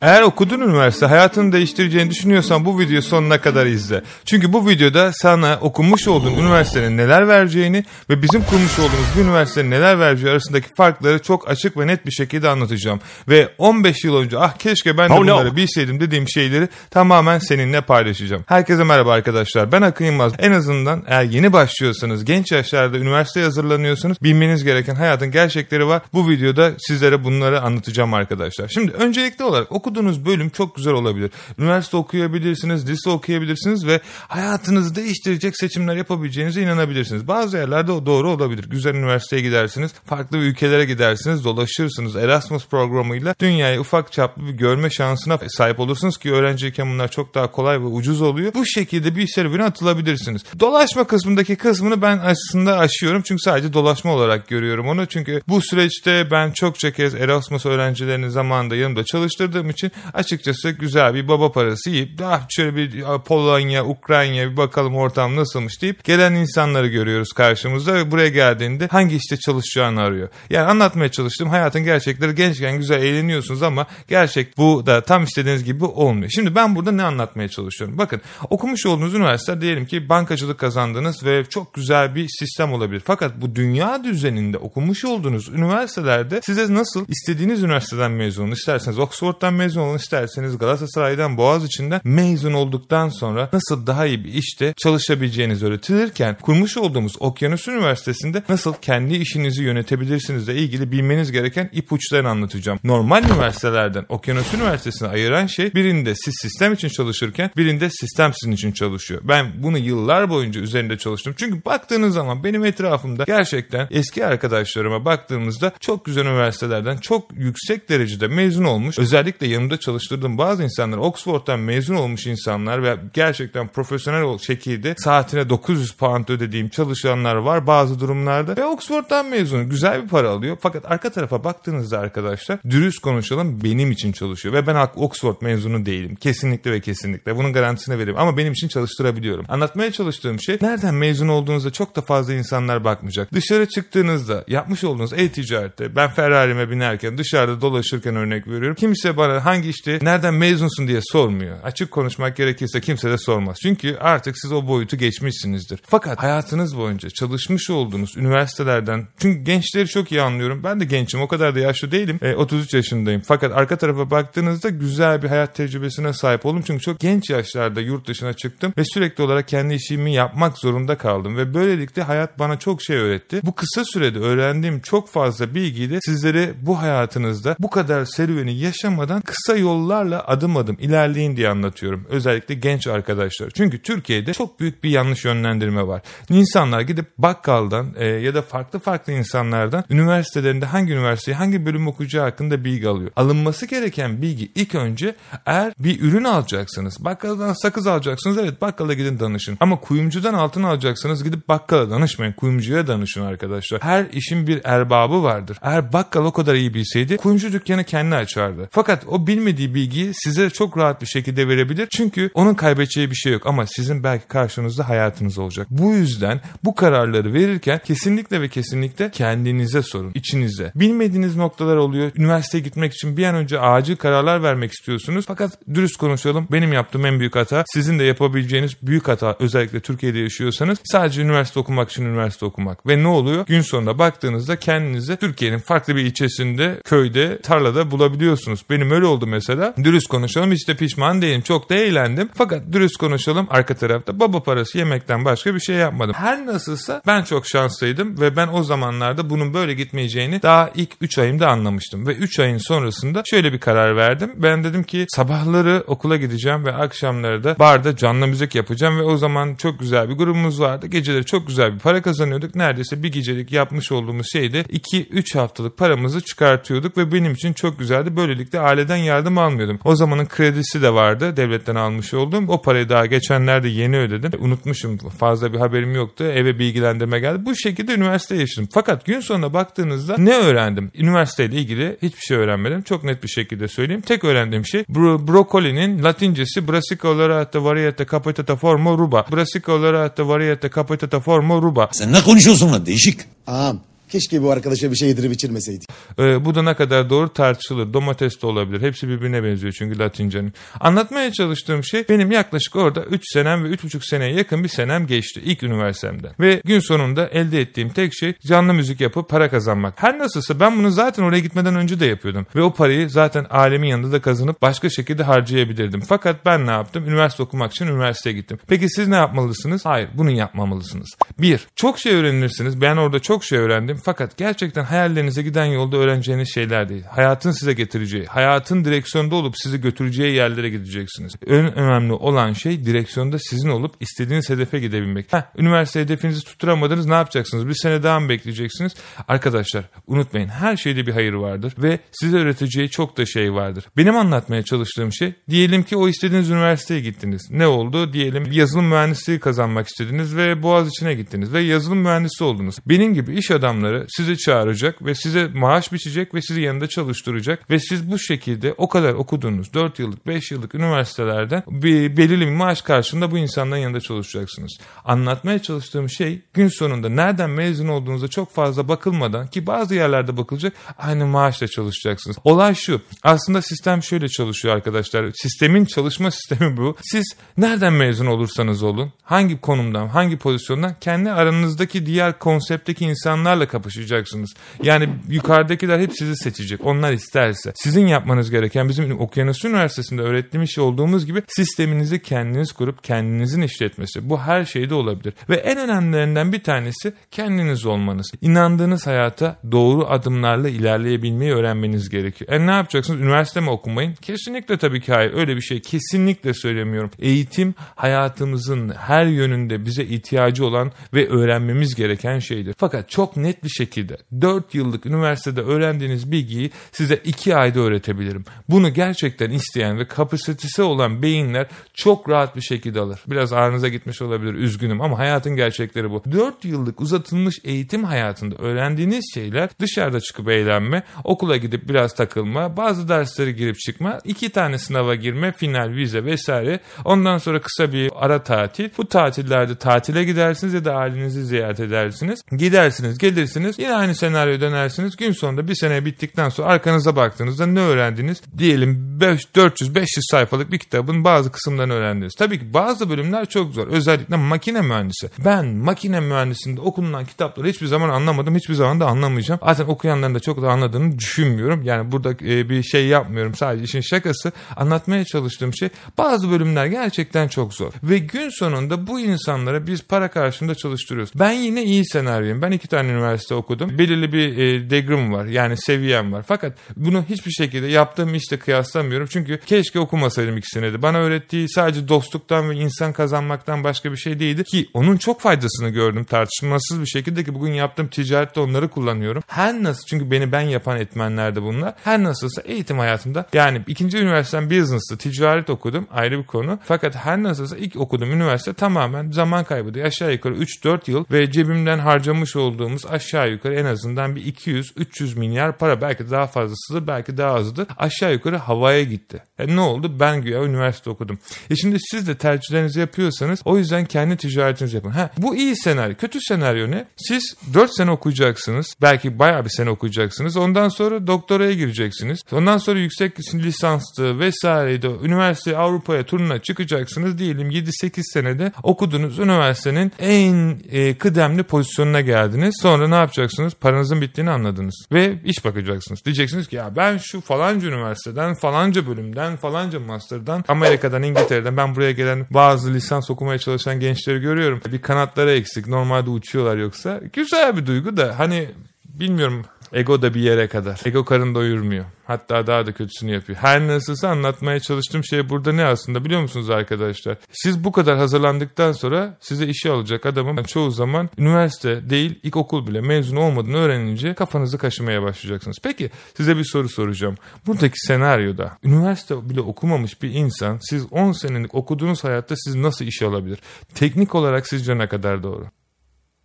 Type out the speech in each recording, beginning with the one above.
Eğer okuduğun üniversite hayatını değiştireceğini düşünüyorsan bu videoyu sonuna kadar izle. Çünkü bu videoda sana okumuş olduğun üniversitenin neler vereceğini ve bizim kurmuş olduğumuz bir üniversitenin neler vereceği arasındaki farkları çok açık ve net bir şekilde anlatacağım. Ve 15 yıl önce ah keşke ben de Oh bunları bilseydim dediğim şeyleri tamamen seninle paylaşacağım. Herkese merhaba arkadaşlar ben Akın Yılmaz. En azından eğer yeni başlıyorsanız genç yaşlarda üniversiteye hazırlanıyorsanız bilmeniz gereken hayatın gerçekleri var. Bu videoda sizlere bunları anlatacağım arkadaşlar. Şimdi öncelikli olarak okuduğunuz bölüm çok güzel olabilir. Üniversite okuyabilirsiniz, lise okuyabilirsiniz ve hayatınızı değiştirecek seçimler yapabileceğinize inanabilirsiniz. Bazı yerlerde o doğru olabilir. Güzel üniversiteye gidersiniz, farklı ülkelere gidersiniz, dolaşırsınız. Erasmus programıyla dünyayı ufak çaplı bir görme şansına sahip olursunuz ki öğrenciyken bunlar çok daha kolay ve ucuz oluyor. Bu şekilde bir serüvene atılabilirsiniz. Dolaşma kısmındaki kısmını ben aslında aşıyorum çünkü sadece dolaşma olarak görüyorum onu. Çünkü bu süreçte ben çokça kez Erasmus öğrencilerini zamanında yanımda çalıştırdığım için açıkçası güzel bir baba parası yiyip ah şöyle bir Polonya, Ukrayna bir bakalım ortam nasılmış deyip gelen insanları görüyoruz karşımızda ve buraya geldiğinde hangi işte çalışacağını arıyor. Yani anlatmaya çalıştığım hayatın gerçekleri gençken güzel eğleniyorsunuz ama gerçek bu da tam istediğiniz gibi olmuyor. Şimdi ben burada ne anlatmaya çalışıyorum? Bakın okumuş olduğunuz üniversite diyelim ki bankacılık kazandınız ve çok güzel bir sistem olabilir. Fakat bu dünya düzeninde okumuş olduğunuz üniversitelerde size nasıl istediğiniz üniversiteden mezun isterseniz Oxford'dan mezun olun, isterseniz Galatasaray'dan Boğaziçi'nden mezun olduktan sonra nasıl daha iyi bir işte çalışabileceğiniz öğretilirken kurmuş olduğumuz Okyanus Üniversitesi'nde nasıl kendi işinizi yönetebilirsinizle ilgili bilmeniz gereken ipuçlarını anlatacağım. Normal üniversitelerden Okyanus Üniversitesi'ni ayıran şey birinde siz sistem için çalışırken birinde sistem sizin için çalışıyor. Ben bunu yıllar boyunca üzerinde çalıştım. Çünkü baktığınız zaman benim etrafımda gerçekten eski arkadaşlarıma baktığımızda çok güzel üniversitelerden çok yüksek derecede mezun olmuş. Özellikle yanımda çalıştırdığım bazı insanlar Oxford'dan mezun olmuş insanlar ve gerçekten profesyonel şekilde saatine 900 pound ödediğim çalışanlar var bazı durumlarda ve Oxford'dan mezun güzel bir para alıyor. Fakat arka tarafa baktığınızda arkadaşlar dürüst konuşalım benim için çalışıyor ve ben Oxford mezunu değilim. Kesinlikle ve kesinlikle bunun garantisini veririm ama benim için çalıştırabiliyorum. Anlatmaya çalıştığım şey nereden mezun olduğunuzda çok da fazla insanlar bakmayacak. Dışarı çıktığınızda yapmış olduğunuz e-ticarette ben Ferrari'me binerken dışarıda dolaşırken örnek veriyorum. Kimse bana hangi işte nereden mezunsun diye sormuyor. Açık konuşmak gerekirse kimse de sormaz. Çünkü artık siz o boyutu geçmişsinizdir. Fakat hayatınız boyunca çalışmış olduğunuz üniversitelerden çünkü gençleri çok iyi anlıyorum. Ben de gençim o kadar da yaşlı değilim. E, 33 yaşındayım. Fakat arka tarafa baktığınızda güzel bir hayat tecrübesine sahip oldum. Çünkü çok genç yaşlarda yurt dışına çıktım ve sürekli olarak kendi işimi yapmak zorunda kaldım. Ve böylelikle hayat bana çok şey öğretti. Bu kısa sürede öğrendiğim çok fazla bilgiyi de sizlere bu hayatınızda bu kadar serüveni yaşamadan kısa yollarla adım adım ilerleyin diye anlatıyorum. Özellikle genç arkadaşlar. Çünkü Türkiye'de çok büyük bir yanlış yönlendirme var. İnsanlar gidip bakkaldan e, ya da farklı farklı insanlardan üniversitelerinde hangi üniversiteyi hangi bölüm okuyacağı hakkında bilgi alıyor. Alınması gereken bilgi ilk önce eğer bir ürün alacaksınız. Bakkaldan sakız alacaksınız. Evet bakkala gidin danışın. Ama kuyumcudan altın alacaksınız gidip bakkala danışmayın. Kuyumcuya danışın arkadaşlar. Her işin bir erbabı vardır. Eğer bakkal o kadar iyi bilseydi kuyumcu dükkanı kendi açardı. Fakat o bilmediği bilgiyi size çok rahat bir şekilde verebilir. Çünkü onun kaybedeceği bir şey yok ama sizin belki karşınızda hayatınız olacak. Bu yüzden bu kararları verirken kesinlikle ve kesinlikle kendinize sorun. içinize. Bilmediğiniz noktalar oluyor. Üniversiteye gitmek için bir an önce acil kararlar vermek istiyorsunuz. Fakat dürüst konuşalım. Benim yaptığım en büyük hata sizin de yapabileceğiniz büyük hata özellikle Türkiye'de yaşıyorsanız sadece üniversite okumak için üniversite okumak. Ve ne oluyor? Gün sonunda baktığınızda kendinizi Türkiye'nin farklı bir ilçesinde, köyde, tarlada bulabiliyorsunuz. Benim öyle oldu mesela. Dürüst konuşalım hiç de pişman değilim. Çok da eğlendim. Fakat dürüst konuşalım arka tarafta baba parası yemekten başka bir şey yapmadım. Her nasılsa ben çok şanslıydım ve ben o zamanlarda bunun böyle gitmeyeceğini daha ilk 3 ayımda anlamıştım. Ve 3 ayın sonrasında şöyle bir karar verdim. Ben dedim ki sabahları okula gideceğim ve akşamları da barda canlı müzik yapacağım ve o zaman çok güzel bir grubumuz vardı. Geceleri çok güzel bir para kazanıyorduk. Neredeyse bir gecelik yapmış olduğumuz şeyde 2-3 haftalık paramızı çıkartıyorduk ve benim için çok güzeldi. Böylelikle aileden yardım almıyordum. O zamanın kredisi de vardı. Devletten almış olduğum. O parayı daha geçenlerde yeni ödedim. Unutmuşum. Fazla bir haberim yoktu. Eve bilgilendirme geldi. Bu şekilde üniversite yaşadım. Fakat gün sonuna baktığınızda ne öğrendim? Üniversiteyle ilgili hiçbir şey öğrenmedim. Çok net bir şekilde söyleyeyim. Tek öğrendiğim şey bro brokolinin latincesi Brassica olorata varieta capitata formo ruba. Brassica olorata varieta capitata formo ruba. Sen ne konuşuyorsun lan değişik. Ağam Keşke bu arkadaşa bir şey yedirip içirmeseydik. Ee, bu da ne kadar doğru tartışılır. Domates de olabilir. Hepsi birbirine benziyor çünkü Latince'nin. Anlatmaya çalıştığım şey benim yaklaşık orada 3 senem ve 3,5 seneye yakın bir senem geçti ilk üniversitemden. Ve gün sonunda elde ettiğim tek şey canlı müzik yapıp para kazanmak. Her nasılsa ben bunu zaten oraya gitmeden önce de yapıyordum. Ve o parayı zaten alemin yanında da kazanıp başka şekilde harcayabilirdim. Fakat ben ne yaptım? Üniversite okumak için üniversiteye gittim. Peki siz ne yapmalısınız? Hayır bunu yapmamalısınız. Bir, çok şey öğrenirsiniz. Ben orada çok şey öğrendim. Fakat gerçekten hayallerinize giden yolda öğreneceğiniz şeyler değil. Hayatın size getireceği, hayatın direksiyonda olup sizi götüreceği yerlere gideceksiniz. En önemli olan şey direksiyonda sizin olup istediğiniz hedefe gidebilmek. Heh, üniversite hedefinizi tutturamadınız ne yapacaksınız? Bir sene daha mı bekleyeceksiniz? Arkadaşlar unutmayın her şeyde bir hayır vardır ve size öğreteceği çok da şey vardır. Benim anlatmaya çalıştığım şey diyelim ki o istediğiniz üniversiteye gittiniz. Ne oldu? Diyelim yazılım mühendisliği kazanmak istediniz ve Boğaz içine gittiniz ve yazılım mühendisi oldunuz. Benim gibi iş adamları sizi çağıracak ve size maaş biçecek ve sizi yanında çalıştıracak ve siz bu şekilde o kadar okuduğunuz 4 yıllık 5 yıllık üniversitelerden bir belirli bir maaş karşılığında bu insanların yanında çalışacaksınız. Anlatmaya çalıştığım şey gün sonunda nereden mezun olduğunuza çok fazla bakılmadan ki bazı yerlerde bakılacak aynı maaşla çalışacaksınız. Olay şu aslında sistem şöyle çalışıyor arkadaşlar. Sistemin çalışma sistemi bu. Siz nereden mezun olursanız olun hangi konumdan hangi pozisyondan kendi aranızdaki diğer konseptteki insanlarla kapışacaksınız. Yani yukarıdakiler hep sizi seçecek. Onlar isterse. Sizin yapmanız gereken bizim Okyanus Üniversitesi'nde öğretmiş şey olduğumuz gibi sisteminizi kendiniz kurup kendinizin işletmesi. Bu her şeyde olabilir. Ve en önemlilerinden bir tanesi kendiniz olmanız. İnandığınız hayata doğru adımlarla ilerleyebilmeyi öğrenmeniz gerekiyor. E ne yapacaksınız? Üniversite mi okumayın? Kesinlikle tabii ki hayır. Öyle bir şey kesinlikle söylemiyorum. Eğitim hayatımızın her yönünde bize ihtiyacı olan ve öğrenmemiz gereken şeydir. Fakat çok net bir şekilde 4 yıllık üniversitede öğrendiğiniz bilgiyi size 2 ayda öğretebilirim. Bunu gerçekten isteyen ve kapasitesi olan beyinler çok rahat bir şekilde alır. Biraz ağrınıza gitmiş olabilir üzgünüm ama hayatın gerçekleri bu. 4 yıllık uzatılmış eğitim hayatında öğrendiğiniz şeyler dışarıda çıkıp eğlenme, okula gidip biraz takılma, bazı dersleri girip çıkma, iki tane sınava girme, final, vize vesaire. Ondan sonra kısa bir ara tatil. Bu tatillerde tatile gidersiniz ya da ailenizi ziyaret edersiniz. Gidersiniz, gelirsiniz. Yine aynı senaryo dönersiniz. Gün sonunda bir sene bittikten sonra arkanıza baktığınızda ne öğrendiniz? Diyelim 400-500 sayfalık bir kitabın bazı kısımlarını öğrendiniz. Tabii ki bazı bölümler çok zor. Özellikle makine mühendisi. Ben makine mühendisinde okunulan kitapları hiçbir zaman anlamadım. Hiçbir zaman da anlamayacağım. Zaten okuyanların da çok da anladığını düşünmüyorum. Yani burada e, bir şey yapmıyorum. Sadece işin şakası. Anlatmaya çalıştığım şey bazı bölümler gerçekten çok zor. Ve gün sonunda bu insanlara biz para karşılığında çalıştırıyoruz. Ben yine iyi senaryoyum. Ben iki tane üniversite okudum. Belirli bir e, degree var. Yani seviyem var. Fakat bunu hiçbir şekilde yaptığım işte kıyaslamıyorum. Çünkü keşke okumasaydım ikisini de. Bana öğrettiği sadece dostluktan ve insan kazanmaktan başka bir şey değildi. Ki onun çok faydasını gördüm tartışmasız bir şekilde ki bugün yaptığım ticarette onları kullanıyorum. Her nasıl çünkü beni ben yapan etmenlerde bunlar. Her nasılsa eğitim hayatımda yani ikinci üniversitem business'tı. Ticaret okudum ayrı bir konu. Fakat her nasılsa ilk okuduğum üniversite tamamen zaman kaybıydı. Aşağı yukarı 3-4 yıl ve cebimden harcamış olduğumuz aşağı yukarı en azından bir 200-300 milyar para belki daha fazlasıdır belki daha azıdır. Aşağı yukarı havaya gitti. E ne oldu? Ben güya üniversite okudum. E şimdi siz de tercihlerinizi yapıyorsanız o yüzden kendi ticaretinizi yapın. Ha, bu iyi senaryo. Kötü senaryo ne? Siz 4 sene okuyacaksınız. Belki bayağı bir sene okuyacaksınız. Ondan sonra doktoraya gireceksiniz. Ondan sonra yüksek lisanslı vesaireydi. Üniversite Avrupa'ya turuna çıkacaksınız. Diyelim 7-8 senede okuduğunuz üniversitenin en e, kıdemli pozisyonuna geldiniz. Sonra ne yapacaksınız? Paranızın bittiğini anladınız. Ve iş bakacaksınız. Diyeceksiniz ki ya ben şu falanca üniversiteden, falanca bölümden, falanca master'dan, Amerika'dan, İngiltere'den ben buraya gelen bazı lisans okumaya çalışan gençleri görüyorum. Bir kanatları eksik. Normalde uçuyorlar yoksa. Güzel bir duygu da hani bilmiyorum Ego da bir yere kadar. Ego karın doyurmuyor. Hatta daha da kötüsünü yapıyor. Her nasılsa anlatmaya çalıştığım şey burada ne aslında biliyor musunuz arkadaşlar? Siz bu kadar hazırlandıktan sonra size işe alacak adamın çoğu zaman üniversite değil ilkokul bile mezun olmadığını öğrenince kafanızı kaşımaya başlayacaksınız. Peki size bir soru soracağım. Buradaki senaryoda üniversite bile okumamış bir insan siz 10 senelik okuduğunuz hayatta siz nasıl işe alabilir? Teknik olarak sizce ne kadar doğru?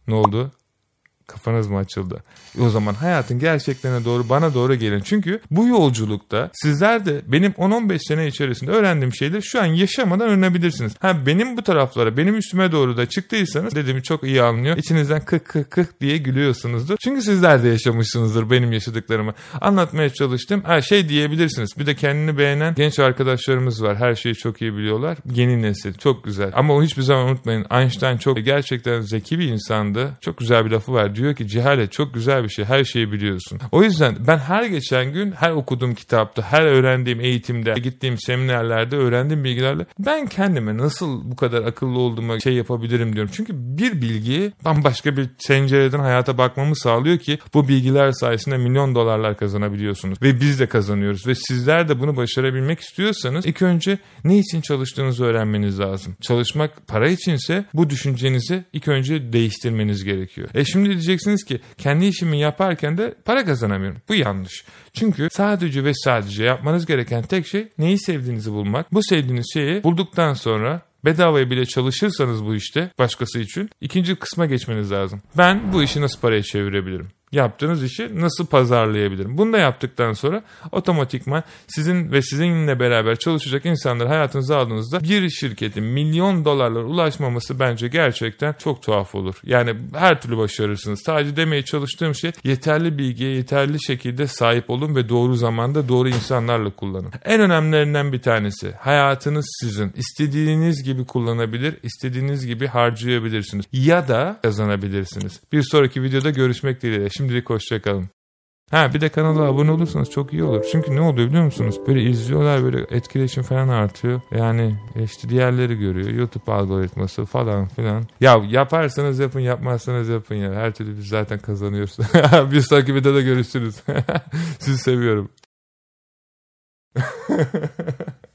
Ne oldu? Kafanız mı açıldı? E o zaman hayatın gerçeklerine doğru bana doğru gelin. Çünkü bu yolculukta sizler de benim 10-15 sene içerisinde öğrendiğim şeyleri şu an yaşamadan öğrenebilirsiniz. Ha benim bu taraflara, benim üstüme doğru da çıktıysanız dediğimi çok iyi anlıyor. İçinizden kık kık kık diye gülüyorsunuzdur. Çünkü sizler de yaşamışsınızdır benim yaşadıklarımı. Anlatmaya çalıştım. Her şey diyebilirsiniz. Bir de kendini beğenen genç arkadaşlarımız var. Her şeyi çok iyi biliyorlar. Yeni nesil. Çok güzel. Ama o hiçbir zaman unutmayın. Einstein çok gerçekten zeki bir insandı. Çok güzel bir lafı var. Diyor ki cehalet çok güzel bir şey. Her şeyi biliyorsun. O yüzden ben her geçen gün her okuduğum kitapta, her öğrendiğim eğitimde, gittiğim seminerlerde öğrendiğim bilgilerle ben kendime nasıl bu kadar akıllı olduğuma şey yapabilirim diyorum. Çünkü bir bilgi bambaşka bir pencereden hayata bakmamı sağlıyor ki bu bilgiler sayesinde milyon dolarlar kazanabiliyorsunuz. Ve biz de kazanıyoruz. Ve sizler de bunu başarabilmek istiyorsanız ilk önce ne için çalıştığınızı öğrenmeniz lazım. Çalışmak para içinse bu düşüncenizi ilk önce değiştirmeniz gerekiyor. E şimdi diyeceksiniz ki kendi işimi yaparken de para kazanamıyorum. Bu yanlış. Çünkü sadece ve sadece yapmanız gereken tek şey neyi sevdiğinizi bulmak. Bu sevdiğiniz şeyi bulduktan sonra bedavaya bile çalışırsanız bu işte başkası için ikinci kısma geçmeniz lazım. Ben bu işi nasıl paraya çevirebilirim? Yaptığınız işi nasıl pazarlayabilirim? Bunu da yaptıktan sonra otomatikman sizin ve sizinle beraber çalışacak insanları hayatınıza aldığınızda bir şirketin milyon dolarlara ulaşmaması bence gerçekten çok tuhaf olur. Yani her türlü başarırsınız. Sadece demeye çalıştığım şey yeterli bilgiye yeterli şekilde sahip olun ve doğru zamanda doğru insanlarla kullanın. En önemlilerinden bir tanesi hayatınız sizin. İstediğiniz gibi kullanabilir, istediğiniz gibi harcayabilirsiniz ya da kazanabilirsiniz. Bir sonraki videoda görüşmek dileğiyle. Şimdilik hoşçakalın. Ha bir de kanala abone olursanız çok iyi olur. Çünkü ne oluyor biliyor musunuz? Böyle izliyorlar böyle etkileşim falan artıyor. Yani işte diğerleri görüyor. YouTube algoritması falan filan. Ya yaparsanız yapın yapmazsanız yapın ya. Her türlü biz zaten kazanıyoruz. bir sonraki videoda görüşürüz. Sizi seviyorum.